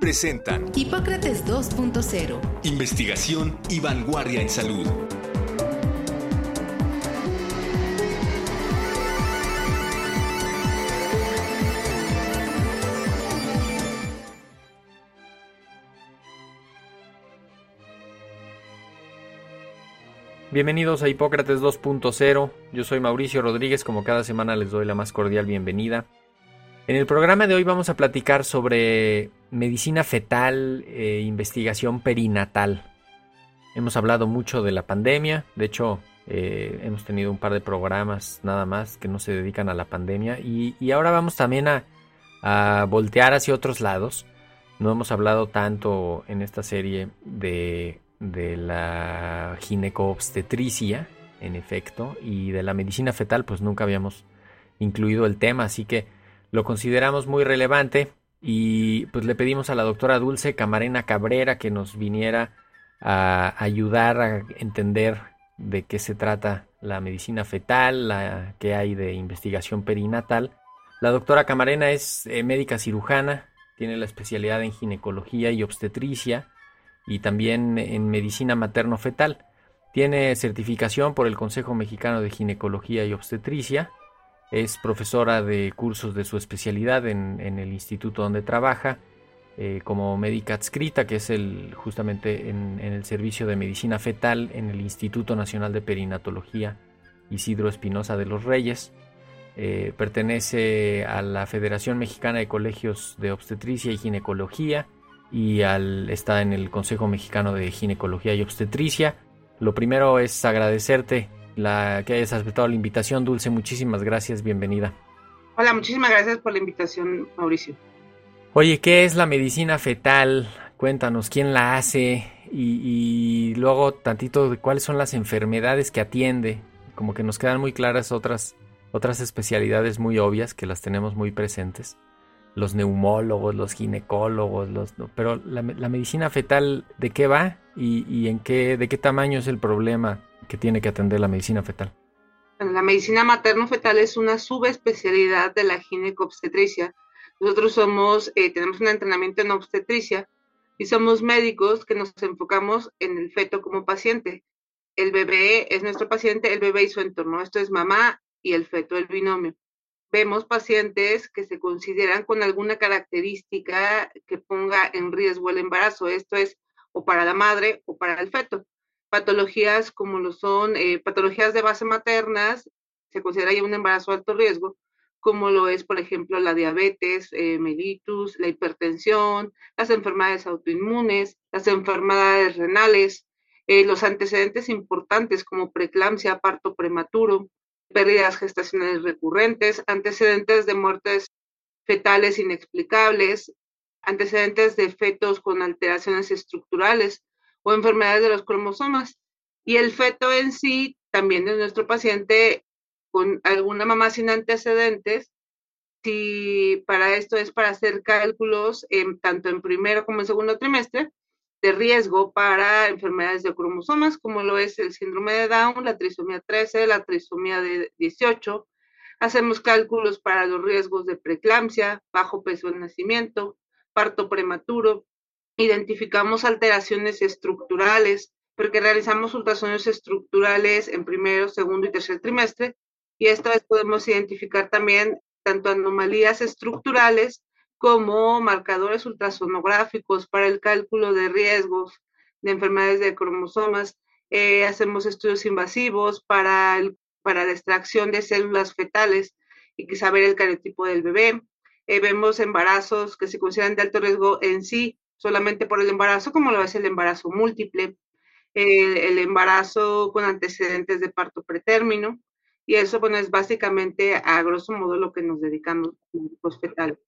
presentan Hipócrates 2.0. Investigación y vanguardia en salud. Bienvenidos a Hipócrates 2.0. Yo soy Mauricio Rodríguez, como cada semana les doy la más cordial bienvenida. En el programa de hoy vamos a platicar sobre medicina fetal e investigación perinatal. Hemos hablado mucho de la pandemia, de hecho eh, hemos tenido un par de programas nada más que no se dedican a la pandemia y, ahora vamos también a, voltear hacia otros lados. No hemos hablado tanto en esta serie de, de la ginecoobstetricia, en efecto, y de la medicina fetal, pues nunca habíamos incluido el tema, así que lo consideramos muy relevante y pues le pedimos a la doctora Dulce Camarena Cabrera que nos viniera a ayudar a entender de qué se trata la medicina fetal, la que hay de investigación perinatal. La doctora Camarena es eh, médica cirujana, tiene la especialidad en ginecología y obstetricia y también en medicina materno-fetal. Tiene certificación por el Consejo Mexicano de Ginecología y Obstetricia es profesora de cursos de su especialidad en, el instituto donde trabaja, eh, como médica adscrita, que es el, justamente en, el servicio de medicina fetal en el Instituto Nacional de Perinatología Isidro Espinosa de los Reyes. Eh, pertenece a la Federación Mexicana de Colegios de Obstetricia y Ginecología y al, está en el Consejo Mexicano de Ginecología y Obstetricia. Lo primero es agradecerte la, que hayas aceptado la invitación. Dulce, muchísimas gracias, bienvenida. Hola, muchísimas gracias por la invitación, Mauricio. Oye, ¿qué es la medicina fetal? Cuéntanos, ¿quién la hace? Y, luego tantito de cuáles son las enfermedades que atiende. Como que nos quedan muy claras otras, otras especialidades muy obvias que las tenemos muy presentes. Los neumólogos, los ginecólogos, los, pero la, medicina fetal, ¿de qué va? ¿Y, y en qué, de qué tamaño es el problema? Que tiene que atender la medicina fetal? La medicina materno-fetal es una subespecialidad de la ginecobstetricia. Nosotros somos, eh, tenemos un entrenamiento en obstetricia y somos médicos que nos enfocamos en el feto como paciente. El bebé es nuestro paciente, el bebé y su entorno. Esto es mamá y el feto, el binomio. Vemos pacientes que se consideran con alguna característica que ponga en riesgo el embarazo. Esto es o para la madre o para el feto patologías como lo son eh, patologías de base maternas, se considera ya un embarazo de alto riesgo, como lo es, por ejemplo, la diabetes, eh, mellitus, la hipertensión, las enfermedades autoinmunes, las enfermedades renales, eh, los antecedentes importantes como preeclampsia, parto prematuro, pérdidas gestacionales recurrentes, antecedentes de muertes fetales inexplicables, antecedentes de fetos con alteraciones estructurales, o enfermedades de los cromosomas. Y el feto en sí, también es nuestro paciente con alguna mamá sin antecedentes, si para esto es para hacer cálculos tanto en primero como en segundo trimestre de riesgo para enfermedades de cromosomas, como lo es el síndrome de Down, la trisomía 13, la trisomía de 18. Hacemos cálculos para los riesgos de preeclampsia, bajo peso al nacimiento, parto prematuro, identificamos alteraciones estructurales, porque realizamos ultrasonidos estructurales en primero, segundo y tercer trimestre, y esta vez podemos identificar también tanto anomalías estructurales como marcadores ultrasonográficos para el cálculo de riesgos de enfermedades de cromosomas. Eh, hacemos estudios invasivos para, el, para la extracción de células fetales y saber el canotipo del bebé. Eh, vemos embarazos que se consideran de alto riesgo en sí, solamente por el embarazo, como lo es el embarazo múltiple, el, embarazo con antecedentes de parto pretérmino, y eso, bueno, es básicamente a grosso modo lo que nos dedicamos el hospital.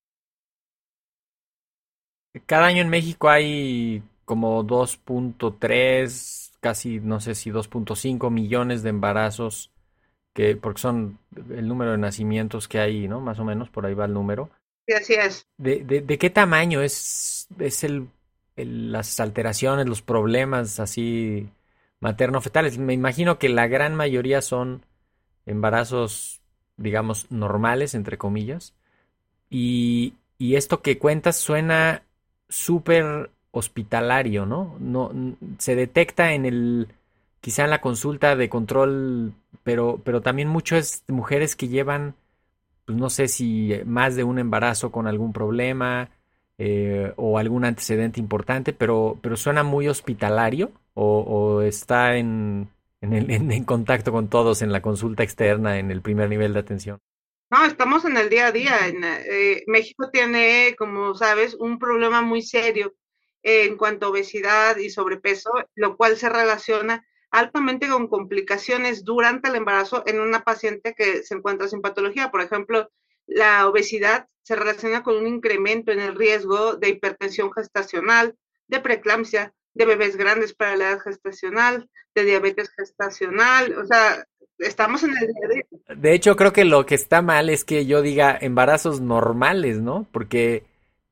Cada año en México hay como 2.3, casi no sé si 2.5 millones de embarazos, que, porque son el número de nacimientos que hay, ¿no? Más o menos, por ahí va el número. Sí, así es. ¿De, qué tamaño es, es el, las alteraciones, los problemas así materno-fetales? Me imagino que la gran mayoría son embarazos, digamos, normales, entre comillas. Y, esto que cuentas suena súper hospitalario, ¿no? No, se detecta en el, quizá en la consulta de control, pero, pero también mucho es mujeres que llevan, pues no sé si eh, más de un embarazo con algún problema eh, o algún antecedente importante, pero, pero suena muy hospitalario o, está en, en, el- en- en contacto con todos en la consulta externa, en el primer nivel de atención. No, estamos en el día a día. En, eh, México tiene, como sabes, un problema muy serio en cuanto a obesidad y sobrepeso, lo cual se relaciona altamente con complicaciones durante el embarazo en una paciente que se encuentra sin patología. Por ejemplo, la obesidad se relaciona con un incremento en el riesgo de hipertensión gestacional, de preeclampsia, de bebés grandes para la edad gestacional, de diabetes gestacional. O sea, estamos en el. De hecho, creo que lo que está mal es que yo diga embarazos normales, ¿no? Porque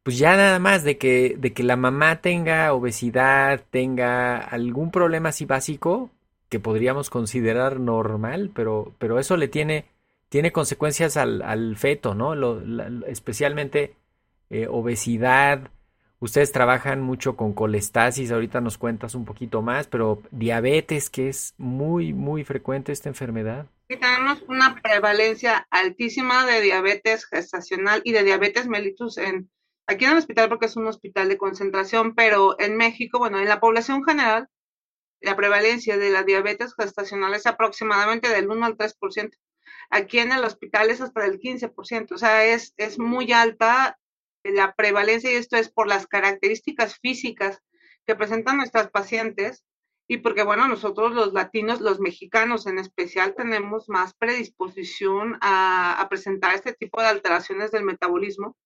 pues ya nada más de que, de que la mamá tenga obesidad, tenga algún problema así básico que podríamos considerar normal, pero, pero eso le tiene, tiene consecuencias al, al feto, ¿no? Lo- especialmente eh, obesidad. Ustedes trabajan mucho con colestasis, ahorita nos cuentas un poquito más, pero diabetes, que es muy, muy frecuente esta enfermedad. Y tenemos una prevalencia altísima de diabetes gestacional y de diabetes mellitus en, aquí en el hospital porque es un hospital de concentración, pero en México, bueno, en la población general, la prevalencia de la diabetes gestacional es aproximadamente del 1 al 3%. Aquí en el hospital es hasta del 15%, o sea, es, es muy alta la prevalencia y esto es por las características físicas que presentan nuestras pacientes y porque, bueno, nosotros los latinos, los mexicanos en especial, tenemos más predisposición a, a presentar este tipo de alteraciones del metabolismo.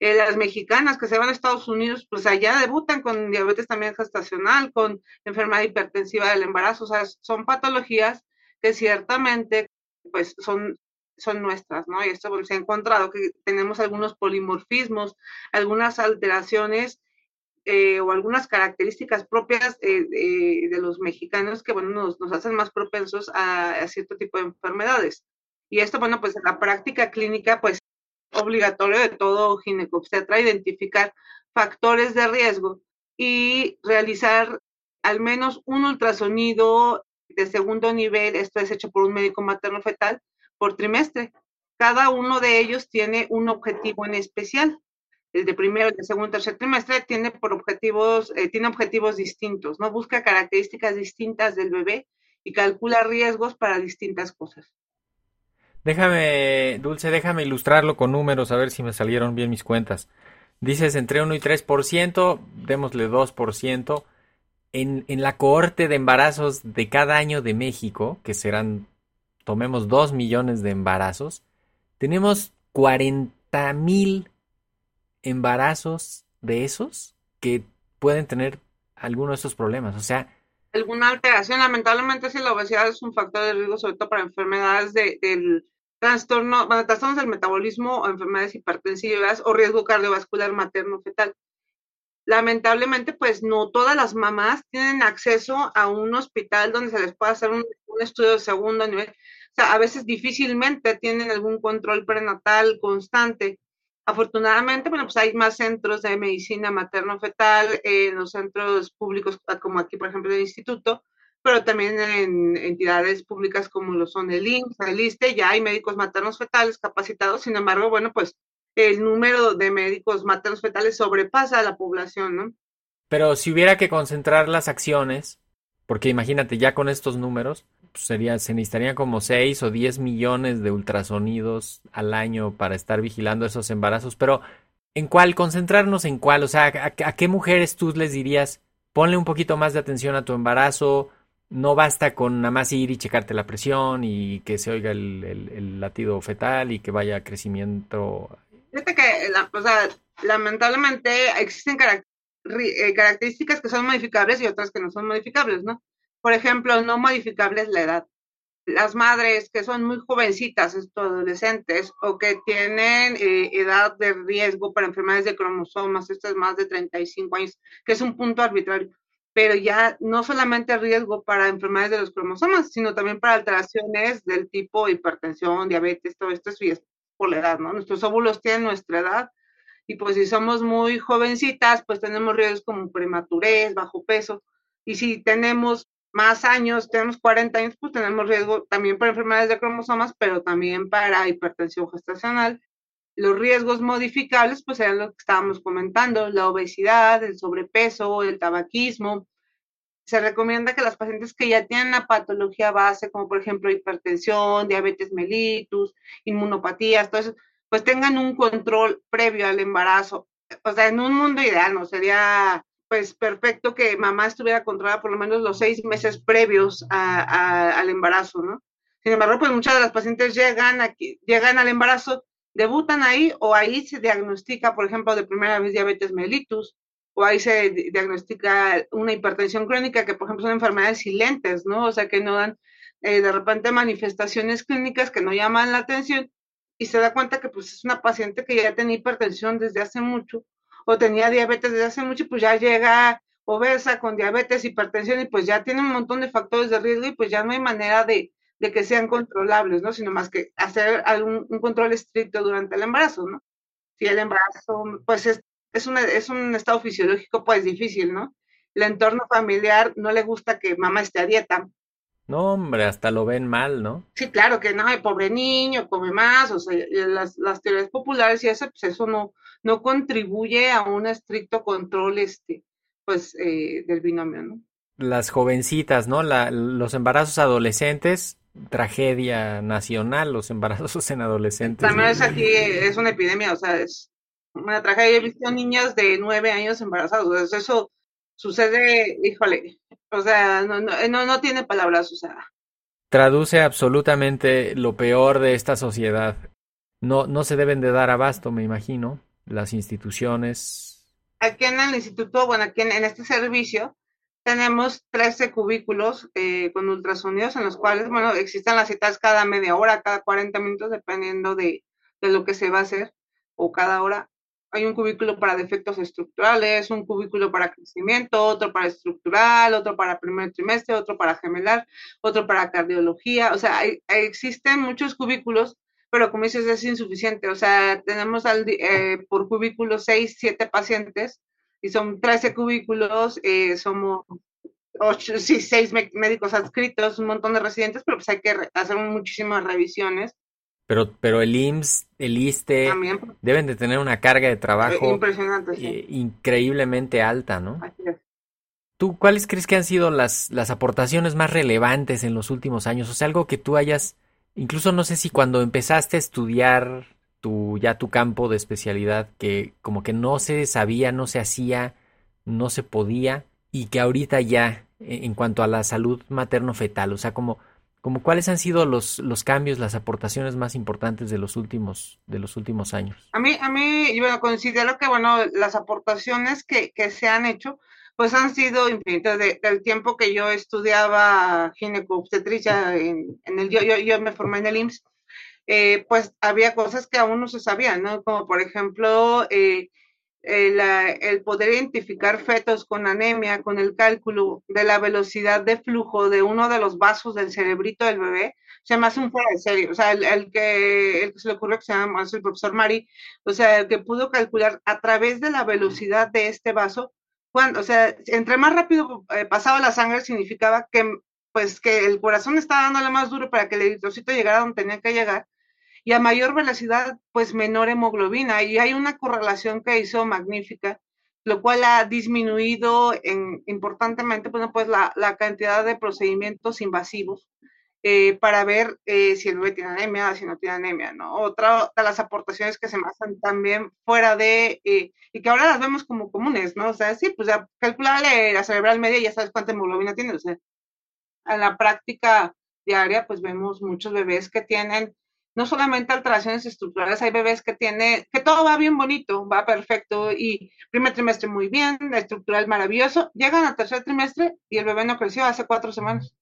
Eh, las mexicanas que se van a Estados Unidos, pues allá debutan con diabetes también gestacional, con enfermedad hipertensiva del embarazo, o sea, son patologías que ciertamente, pues son, son nuestras, ¿no? Y esto bueno, se ha encontrado que tenemos algunos polimorfismos, algunas alteraciones eh, o algunas características propias eh, de los mexicanos que, bueno, nos, nos hacen más propensos a, a, cierto tipo de enfermedades. Y esto, bueno, pues en la práctica clínica, pues obligatorio de todo ginecobstetra identificar factores de riesgo y realizar al menos un ultrasonido de segundo nivel, esto es hecho por un médico materno fetal, por trimestre. Cada uno de ellos tiene un objetivo en especial. El de primero, el de segundo, tercer trimestre tiene por objetivos, eh, tiene objetivos distintos, ¿no? Busca características distintas del bebé y calcula riesgos para distintas cosas. Déjame, Dulce, déjame ilustrarlo con números, a ver si me salieron bien mis cuentas. Dices entre 1 y 3%, démosle 2%. En, en la cohorte de embarazos de cada año de México, que serán, tomemos 2 millones de embarazos, tenemos 40 mil embarazos de esos que pueden tener alguno de estos problemas. O sea, alguna alteración. Lamentablemente, si la obesidad es un factor de riesgo, sobre todo para enfermedades de, del trastorno, bueno, trastornos del metabolismo o enfermedades hipertensivas o riesgo cardiovascular materno-fetal. Lamentablemente, pues no todas las mamás tienen acceso a un hospital donde se les pueda hacer un, un estudio de segundo nivel. O sea, a veces difícilmente tienen algún control prenatal constante. Afortunadamente, bueno, pues hay más centros de medicina materno-fetal en los centros públicos, como aquí, por ejemplo, el instituto, pero también en entidades públicas como lo son el IMSS, el ISTE, ya hay médicos maternos fetales capacitados, sin embargo, bueno, pues el número de médicos maternos fetales sobrepasa a la población, ¿no? Pero si hubiera que concentrar las acciones, porque imagínate, ya con estos números, sería, se necesitarían como 6 o 10 millones de ultrasonidos al año para estar vigilando esos embarazos, pero ¿en cuál? Concentrarnos en cuál, o sea, ¿a, qué mujeres tú les dirías, ponle un poquito más de atención a tu embarazo, no basta con nada más ir y checarte la presión y que se oiga el, latido fetal y que vaya crecimiento. Fíjate que, la, o sea, lamentablemente existen eh, características que son modificables y otras que no son modificables, ¿no? Por ejemplo, no modificable es la edad. Las madres que son muy jovencitas, estos adolescentes, o que tienen eh, edad de riesgo para enfermedades de cromosomas, esto es más de 35 años, que es un punto arbitrario, pero ya no solamente riesgo para enfermedades de los cromosomas, sino también para alteraciones del tipo hipertensión, diabetes, todo esto es por la edad, ¿no? Nuestros óvulos tienen nuestra edad y pues si somos muy jovencitas, pues tenemos riesgos como prematurez, bajo peso, y si tenemos más años, tenemos 40 años, pues tenemos riesgo también para enfermedades de cromosomas, pero también para hipertensión gestacional. Los riesgos modificables, pues eran lo que estábamos comentando, la obesidad, el sobrepeso, el tabaquismo. Se recomienda que las pacientes que ya tienen una patología base, como por ejemplo hipertensión, diabetes mellitus, inmunopatías, todo pues tengan un control previo al embarazo. O sea, en un mundo ideal, ¿no? Sería pues perfecto que mamá estuviera controlada por lo menos los seis meses previos al embarazo, ¿no? Sin embargo, pues muchas de las pacientes llegan aquí, llegan al embarazo, debutan ahí o ahí se diagnostica, por ejemplo, de primera vez diabetes mellitus o ahí se diagnostica una hipertensión crónica que, por ejemplo, son enfermedades silentes, ¿no? O sea, que no dan eh, de repente manifestaciones clínicas que no llaman la atención y se da cuenta que pues es una paciente que ya tenía hipertensión desde hace mucho o tenía diabetes desde hace mucho, pues ya llega obesa con diabetes, hipertensión y pues ya tiene un montón de factores de riesgo y pues ya no hay manera de, que sean controlables, ¿no? Sino más que hacer algún, un control estricto durante el embarazo, ¿no? Si el embarazo, pues es, es, es un estado fisiológico pues difícil, ¿no? El entorno familiar no le gusta que mamá esté a dieta, no, hombre, hasta lo ven mal, ¿no? Sí, claro que no, el pobre niño come más, o sea, las, las teorías populares y eso, pues eso no, no contribuye a un estricto control, este, pues, eh, del binomio, ¿no? Las jovencitas, ¿no? La, los embarazos adolescentes, tragedia nacional, los embarazos en adolescentes. También es aquí, es una epidemia, o sea, es una tragedia. He visto niñas de nueve años embarazados, eso sucede, híjole, o sea, no, no, no, no tiene palabras, o sea. Traduce absolutamente lo peor de esta sociedad. No, no se deben de dar abasto, me imagino, las instituciones. Aquí en el instituto, bueno, aquí en, este servicio, tenemos 13 cubículos eh, con ultrasonidos en los cuales, bueno, existen las citas cada media hora, cada 40 minutos, dependiendo de, de lo que se va a hacer, o cada hora hay un cubículo para defectos estructurales, un cubículo para crecimiento, otro para estructural, otro para primer trimestre, otro para gemelar, otro para cardiología. O sea, existen muchos cubículos, pero como dices, es insuficiente. O sea, tenemos al, eh, por cubículo 6, 7 pacientes y son 13 cubículos, eh, somos 8, sí, 6 médicos adscritos, un montón de residentes, pero pues hay que hacer muchísimas revisiones pero, pero el IMSS, el ISTE, deben de tener una carga de trabajo increíblemente alta, ¿no? ¿Tú cuáles crees que han sido las, las aportaciones más relevantes en los últimos años? O sea, algo que tú hayas, incluso no sé si cuando empezaste a estudiar tu, ya tu campo de especialidad, que como que no se sabía, no se hacía, no se podía, y que ahorita ya, en cuanto a la salud materno-fetal, o sea, como como cuáles han sido los, los cambios, las aportaciones más importantes de los últimos, de los últimos años. A mí, a mí, bueno, considero que bueno, las aportaciones que, que se han hecho, pues han sido infinitas. del tiempo que yo estudiaba ginecobstetricia en, en el, yo, yo, yo, me formé en el IMSS, eh, pues había cosas que aún no se sabían, ¿no? Como por ejemplo, eh, el, el, poder identificar fetos con anemia, con el cálculo de la velocidad de flujo de uno de los vasos del cerebrito del bebé, se me hace un fuera de serio. O sea, el, que, el que se le ocurrió que se llama el profesor Mari, o sea, el que pudo calcular a través de la velocidad de este vaso, cuando, o sea, entre más rápido eh, pasaba la sangre significaba que, pues, que el corazón estaba dándole más duro para que el eritrocito llegara donde tenía que llegar y a mayor velocidad, pues menor hemoglobina. Y hay una correlación que hizo magnífica, lo cual ha disminuido en, importantemente pues, pues la, cantidad de procedimientos invasivos eh, para ver eh, si el bebé tiene anemia, si no tiene anemia, ¿no? Otra de las aportaciones que se me hacen también fuera de, eh, y que ahora las vemos como comunes, ¿no? O sea, sí, pues ya calcularle la cerebral media y ya sabes cuánta hemoglobina tiene, o sea, en la práctica diaria, pues vemos muchos bebés que tienen no solamente alteraciones estructurales, hay bebés que tiene, que todo va bien bonito, va perfecto y primer trimestre muy bien, estructural maravilloso, llegan al tercer trimestre y el bebé no creció hace cuatro semanas.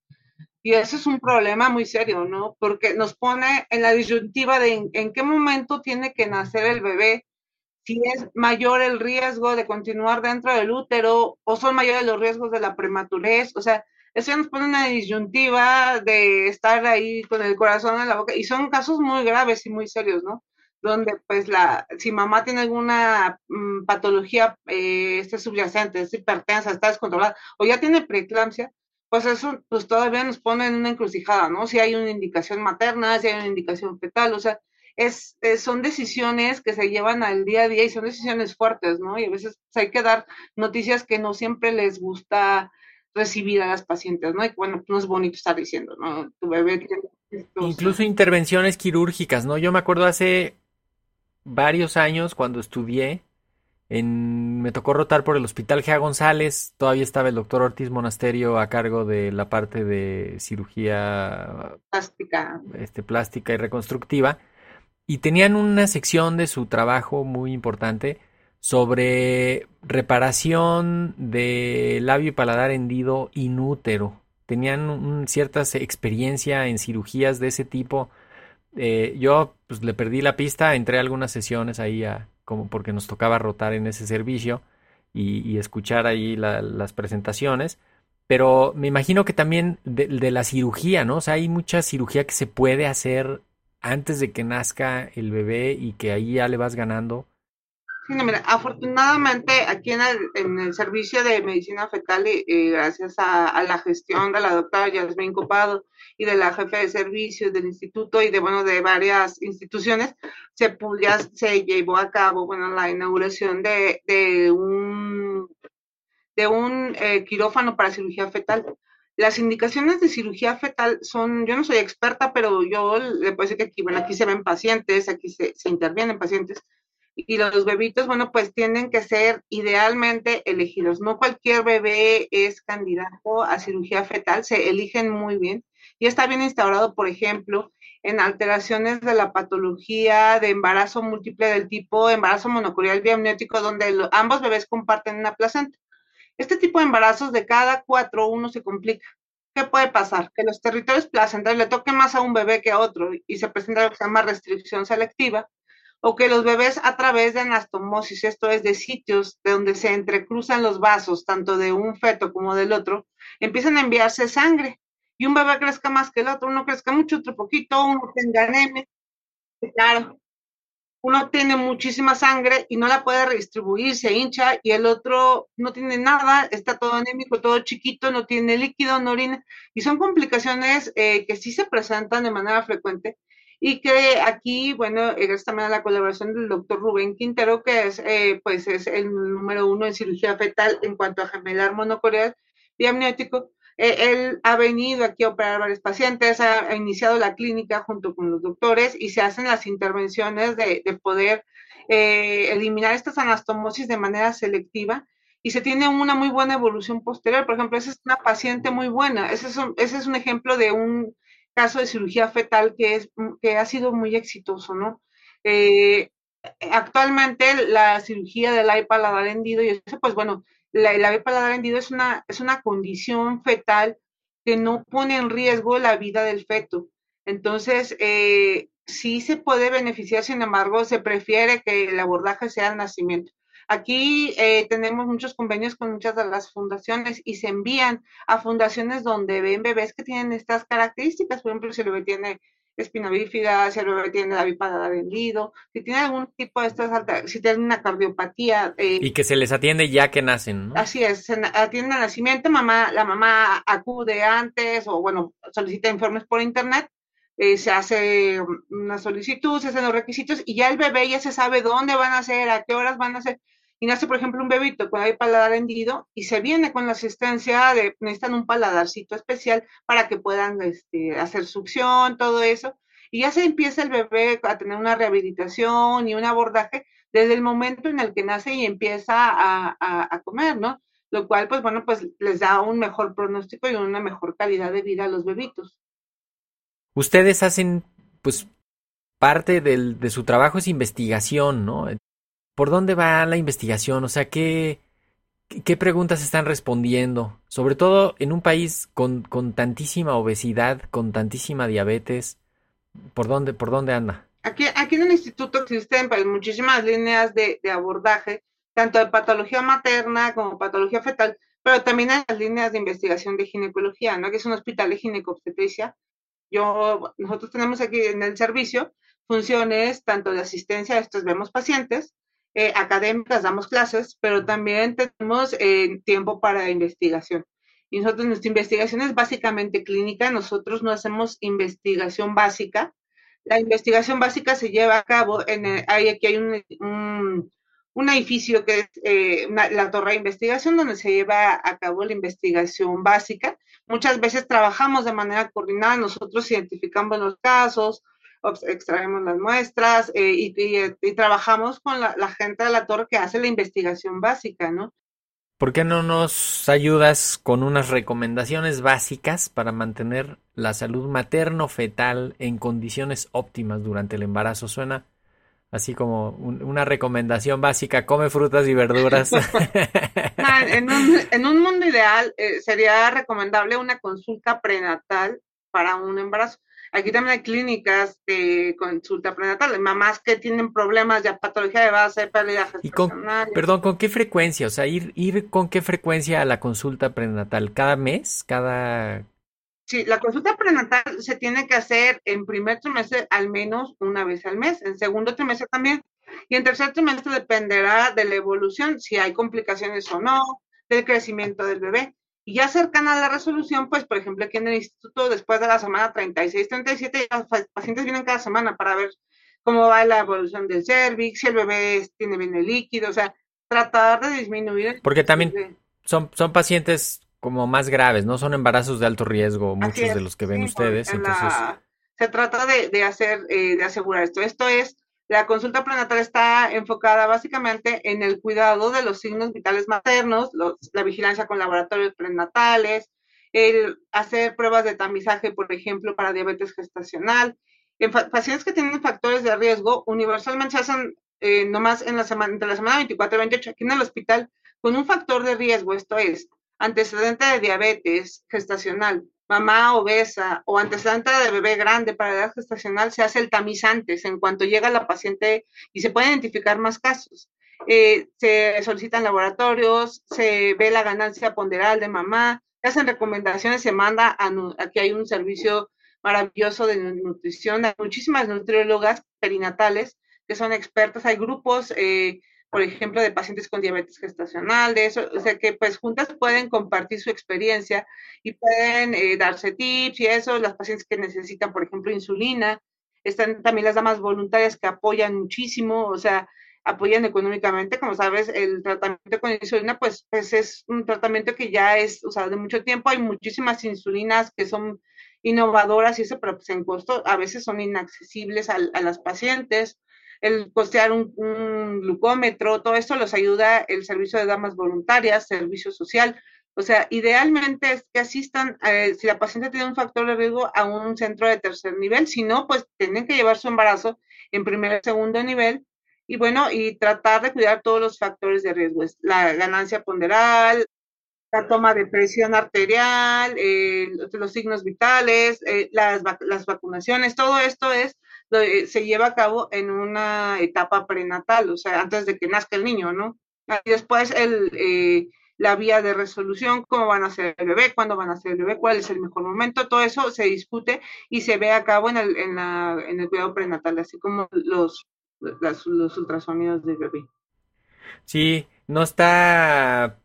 Y eso es un problema muy serio, ¿no? Porque nos pone en la disyuntiva de en, qué momento tiene que nacer el bebé, si es mayor el riesgo de continuar dentro del útero o son mayores los riesgos de la prematurez, o sea, eso nos pone una disyuntiva de estar ahí con el corazón en la boca y son casos muy graves y muy serios, ¿no? Donde pues la, si mamá tiene alguna mm, patología eh, este subyacente, es hipertensa, está descontrolada o ya tiene preeclampsia, pues eso pues todavía nos pone en una encrucijada, ¿no? Si hay una indicación materna, si hay una indicación fetal, o sea, es, son decisiones que se llevan al día a día y son decisiones fuertes, ¿no? Y a veces pues, hay que dar noticias que no siempre les gusta recibir a las pacientes, ¿no? Y bueno, no es bonito estar diciendo, ¿no? Tu bebé tiene Incluso intervenciones quirúrgicas, ¿no? Yo me acuerdo hace varios años cuando estudié, en, me tocó rotar por el Hospital Gea González, todavía estaba el doctor Ortiz Monasterio a cargo de la parte de cirugía plástica, este, plástica y reconstructiva, y tenían una sección de su trabajo muy importante sobre reparación de labio y paladar hendido inútero. Tenían cierta experiencia en cirugías de ese tipo. Eh, yo pues le perdí la pista, entré a algunas sesiones ahí a, como porque nos tocaba rotar en ese servicio y, escuchar ahí las presentaciones. Pero me imagino que también de, de, la cirugía, ¿no? O sea, hay mucha cirugía que se puede hacer antes de que nazca el bebé y que ahí ya le vas ganando afortunadamente aquí en el, servicio de medicina fetal, y, gracias a, la gestión de la doctora Yasmin Copado y de la jefe de servicios del instituto y de, bueno, de varias instituciones, se, ya se llevó a cabo, bueno, la inauguración de, de un, de un eh, quirófano para cirugía fetal. Las indicaciones de cirugía fetal son, yo no soy experta, pero yo le puedo decir que aquí, bueno, aquí se ven pacientes, aquí se, se intervienen pacientes, y los bebitos, bueno, pues tienen que ser idealmente elegidos. No cualquier bebé es candidato a cirugía fetal, se eligen muy bien. Y está bien instaurado, por ejemplo, en alteraciones de la patología de embarazo múltiple del tipo embarazo monocorial biamniótico, donde ambos bebés comparten una placenta. Este tipo de embarazos de cada cuatro, uno se complica. ¿Qué puede pasar? Que los territorios placentarios le toquen más a un bebé que a otro y se presenta lo que se llama restricción selectiva o que los bebés a través de anastomosis, esto es de sitios de donde se entrecruzan los vasos, tanto de un feto como del otro, empiezan a enviarse sangre. Y un bebé crezca más que el otro, uno crezca mucho, otro poquito, uno tenga anemia, claro, uno tiene muchísima sangre y no la puede redistribuir, se hincha y el otro no tiene nada, está todo anémico, todo chiquito, no tiene líquido, no orina. Y son complicaciones eh, que sí se presentan de manera frecuente y que aquí, bueno, es también la colaboración del doctor Rubén Quintero, que es, eh, pues, es el número uno en cirugía fetal en cuanto a gemelar monocoreal y amniótico. Eh, él ha venido aquí a operar varios pacientes, ha, iniciado la clínica junto con los doctores y se hacen las intervenciones de, de poder eh, eliminar estas anastomosis de manera selectiva y se tiene una muy buena evolución posterior. Por ejemplo, esa es una paciente muy buena. Ese es un, ese es un ejemplo de un caso de cirugía fetal que, es, que ha sido muy exitoso, ¿no? Eh, actualmente la cirugía del la paladar hendido, y eso, pues bueno, la, la paladar hendido es una, es una condición fetal que no pone en riesgo la vida del feto. Entonces, eh, sí se puede beneficiar, sin embargo, se prefiere que el abordaje sea al nacimiento. Aquí eh, tenemos muchos convenios con muchas de las fundaciones y se envían a fundaciones donde ven bebés que tienen estas características. Por ejemplo, si el bebé tiene espina bífida, si el bebé tiene la bipada vendido, si tiene algún tipo de estas, si tiene una cardiopatía. Eh, y que se les atiende ya que nacen, ¿no? Así es, se atiende al nacimiento, mamá, la mamá acude antes o, bueno, solicita informes por internet eh, se hace una solicitud, se hacen los requisitos y ya el bebé ya se sabe dónde van a ser, a qué horas van a ser y nace, por ejemplo, un bebito con el paladar hendido y se viene con la asistencia de, necesitan un paladarcito especial para que puedan este, hacer succión, todo eso. Y ya se empieza el bebé a tener una rehabilitación y un abordaje desde el momento en el que nace y empieza a, a comer, ¿no? Lo cual, pues bueno, pues les da un mejor pronóstico y una mejor calidad de vida a los bebitos. Ustedes hacen, pues, parte del, de su trabajo es investigación, ¿no? ¿Por dónde va la investigación? O sea, ¿qué, qué preguntas están respondiendo? Sobre todo en un país con, con tantísima obesidad, con tantísima diabetes. ¿Por dónde, por dónde anda? Aquí, aquí en el instituto existen pues, muchísimas líneas de, abordaje, tanto de patología materna como patología fetal, pero también hay las líneas de investigación de ginecología, ¿no? Que es un hospital de ginecobstetricia. Yo, nosotros tenemos aquí en el servicio funciones tanto de asistencia, estos vemos pacientes, eh, académicas, damos clases, pero también tenemos eh, tiempo para investigación. Y nosotros, nuestra investigación es básicamente clínica, nosotros no hacemos investigación básica. La investigación básica se lleva a cabo en, el, hay, aquí hay un, un, edificio que es eh, la torre de investigación donde se lleva a cabo la investigación básica. Muchas veces trabajamos de manera coordinada, nosotros identificamos los casos, extraemos las muestras eh, y, y, y, trabajamos con la, la, gente de la torre que hace la investigación básica, ¿no? ¿Por qué no nos ayudas con unas recomendaciones básicas para mantener la salud materno-fetal en condiciones óptimas durante el embarazo? Suena así como un, una recomendación básica, come frutas y verduras. en, un, en, un, mundo ideal eh, sería recomendable una consulta prenatal para un embarazo. Aquí también hay clínicas de consulta prenatal, mamás que tienen problemas de patología de base, pérdida ¿Y con, perdón, ¿con qué frecuencia? O sea, ir, ir con qué frecuencia a la consulta prenatal, cada mes, cada Sí, la consulta prenatal se tiene que hacer en primer trimestre al menos una vez al mes, en segundo trimestre también, y en tercer trimestre dependerá de la evolución, si hay complicaciones o no, del crecimiento del bebé. Y ya cercana a la resolución, pues, por ejemplo, aquí en el instituto, después de la semana 36, 37, los pacientes vienen cada semana para ver cómo va la evolución del cervix, si el bebé tiene bien el líquido, o sea, tratar de disminuir. Porque también son, son pacientes como más graves, ¿no? Son embarazos de alto riesgo, muchos de los que ven sí, ustedes. Entonces... La, se trata de, de hacer, eh, de asegurar esto. Esto es la consulta prenatal está enfocada básicamente en el cuidado de los signos vitales maternos, la vigilancia con laboratorios prenatales, hacer pruebas de tamizaje, por ejemplo, para diabetes gestacional. En pacientes que tienen factores de riesgo, universalmente se hacen eh, nomás en la semana, entre la semana 24 y 28 aquí en el hospital con un factor de riesgo, esto es, antecedente de diabetes gestacional, mamá obesa o antecedente de bebé grande para edad gestacional, se hace el tamiz antes, en cuanto llega la paciente y se pueden identificar más casos. Eh, se solicitan laboratorios, se ve la ganancia ponderal de mamá, se hacen recomendaciones, se manda a, aquí hay un servicio maravilloso de nutrición, hay muchísimas nutriólogas perinatales que son expertas, hay grupos eh, por ejemplo, de pacientes con diabetes gestacional, de eso, o sea que pues juntas pueden compartir su experiencia y pueden eh, darse tips y eso, las pacientes que necesitan, por ejemplo, insulina, están también las damas voluntarias que apoyan muchísimo, o sea, apoyan económicamente, como sabes, el tratamiento con insulina, pues, pues es un tratamiento que ya es usado de mucho tiempo, hay muchísimas insulinas que son innovadoras y eso, pero pues en costo a veces son inaccesibles a las pacientes el costear un, glucómetro, todo esto los ayuda el servicio de damas voluntarias, servicio social. O sea, idealmente es que asistan, eh, si la paciente tiene un factor de riesgo, a un centro de tercer nivel, si no, pues tienen que llevar su embarazo en primer y segundo nivel. Y bueno, y tratar de cuidar todos los factores de riesgo, la ganancia ponderal, la toma de presión arterial, eh, los signos vitales, eh, las, las, vacunaciones, todo esto es se lleva a cabo en una etapa prenatal, o sea, antes de que nazca el niño, ¿no? Y después el, eh, la vía de resolución, cómo van a ser el bebé, cuándo van a ser el bebé, cuál es el mejor momento, todo eso se discute y se ve a cabo en el, en la, en el cuidado prenatal, así como los, las, los ultrasonidos del bebé. Sí, no está.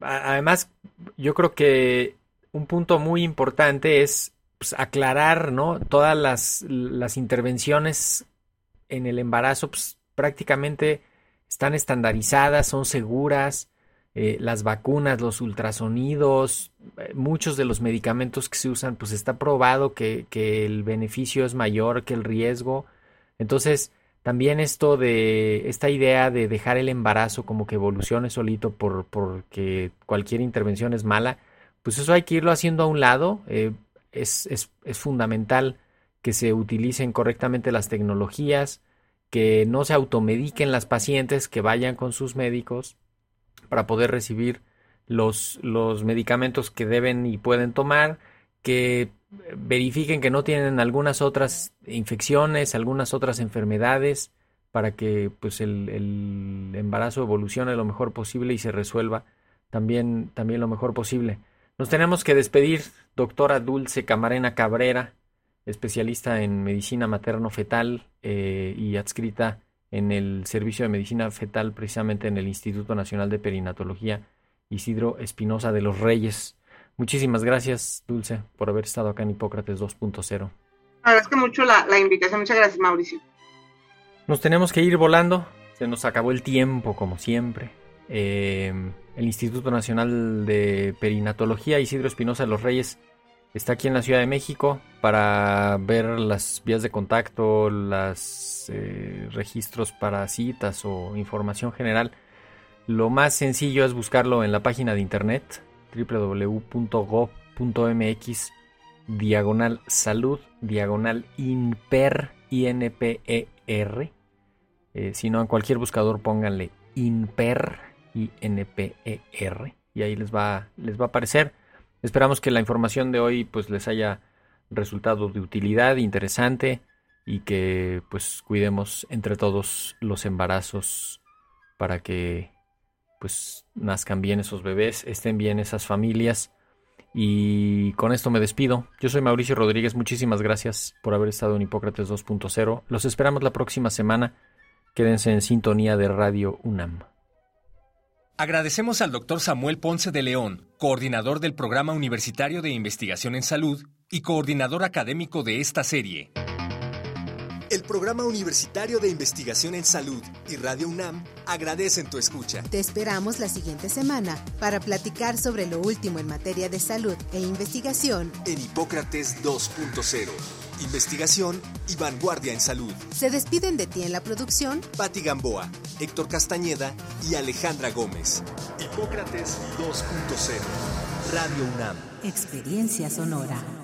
Además, yo creo que un punto muy importante es pues, aclarar, ¿no? Todas las, las, intervenciones en el embarazo, pues, prácticamente están estandarizadas, son seguras. Eh, las vacunas, los ultrasonidos, eh, muchos de los medicamentos que se usan, pues está probado que, que, el beneficio es mayor que el riesgo. Entonces, también esto de esta idea de dejar el embarazo como que evolucione solito por porque cualquier intervención es mala, pues eso hay que irlo haciendo a un lado. Eh, es, es, es fundamental que se utilicen correctamente las tecnologías, que no se automediquen las pacientes, que vayan con sus médicos para poder recibir los, los medicamentos que deben y pueden tomar, que verifiquen que no tienen algunas otras infecciones, algunas otras enfermedades, para que pues el, el embarazo evolucione lo mejor posible y se resuelva también, también lo mejor posible. Nos tenemos que despedir, doctora Dulce Camarena Cabrera, especialista en medicina materno-fetal eh, y adscrita en el Servicio de Medicina Fetal, precisamente en el Instituto Nacional de Perinatología Isidro Espinosa de los Reyes. Muchísimas gracias, Dulce, por haber estado acá en Hipócrates 2.0. Agradezco mucho la, la invitación. Muchas gracias, Mauricio. Nos tenemos que ir volando. Se nos acabó el tiempo, como siempre. Eh, el Instituto Nacional de Perinatología Isidro Espinosa de los Reyes está aquí en la Ciudad de México para ver las vías de contacto, los eh, registros para citas o información general. Lo más sencillo es buscarlo en la página de internet www.gov.mx diagonal salud diagonal inper INPER. Eh, si no, en cualquier buscador pónganle INPER, I-N-P-E-R, y ahí les va, les va a aparecer. Esperamos que la información de hoy pues les haya resultado de utilidad, interesante y que pues cuidemos entre todos los embarazos para que pues nazcan bien esos bebés, estén bien esas familias. Y con esto me despido. Yo soy Mauricio Rodríguez, muchísimas gracias por haber estado en Hipócrates 2.0. Los esperamos la próxima semana. Quédense en sintonía de Radio UNAM. Agradecemos al doctor Samuel Ponce de León, coordinador del Programa Universitario de Investigación en Salud y coordinador académico de esta serie. El Programa Universitario de Investigación en Salud y Radio UNAM agradecen tu escucha. Te esperamos la siguiente semana para platicar sobre lo último en materia de salud e investigación en Hipócrates 2.0. Investigación y vanguardia en salud. Se despiden de ti en la producción Patti Gamboa, Héctor Castañeda y Alejandra Gómez. Hipócrates 2.0. Radio UNAM. Experiencia Sonora.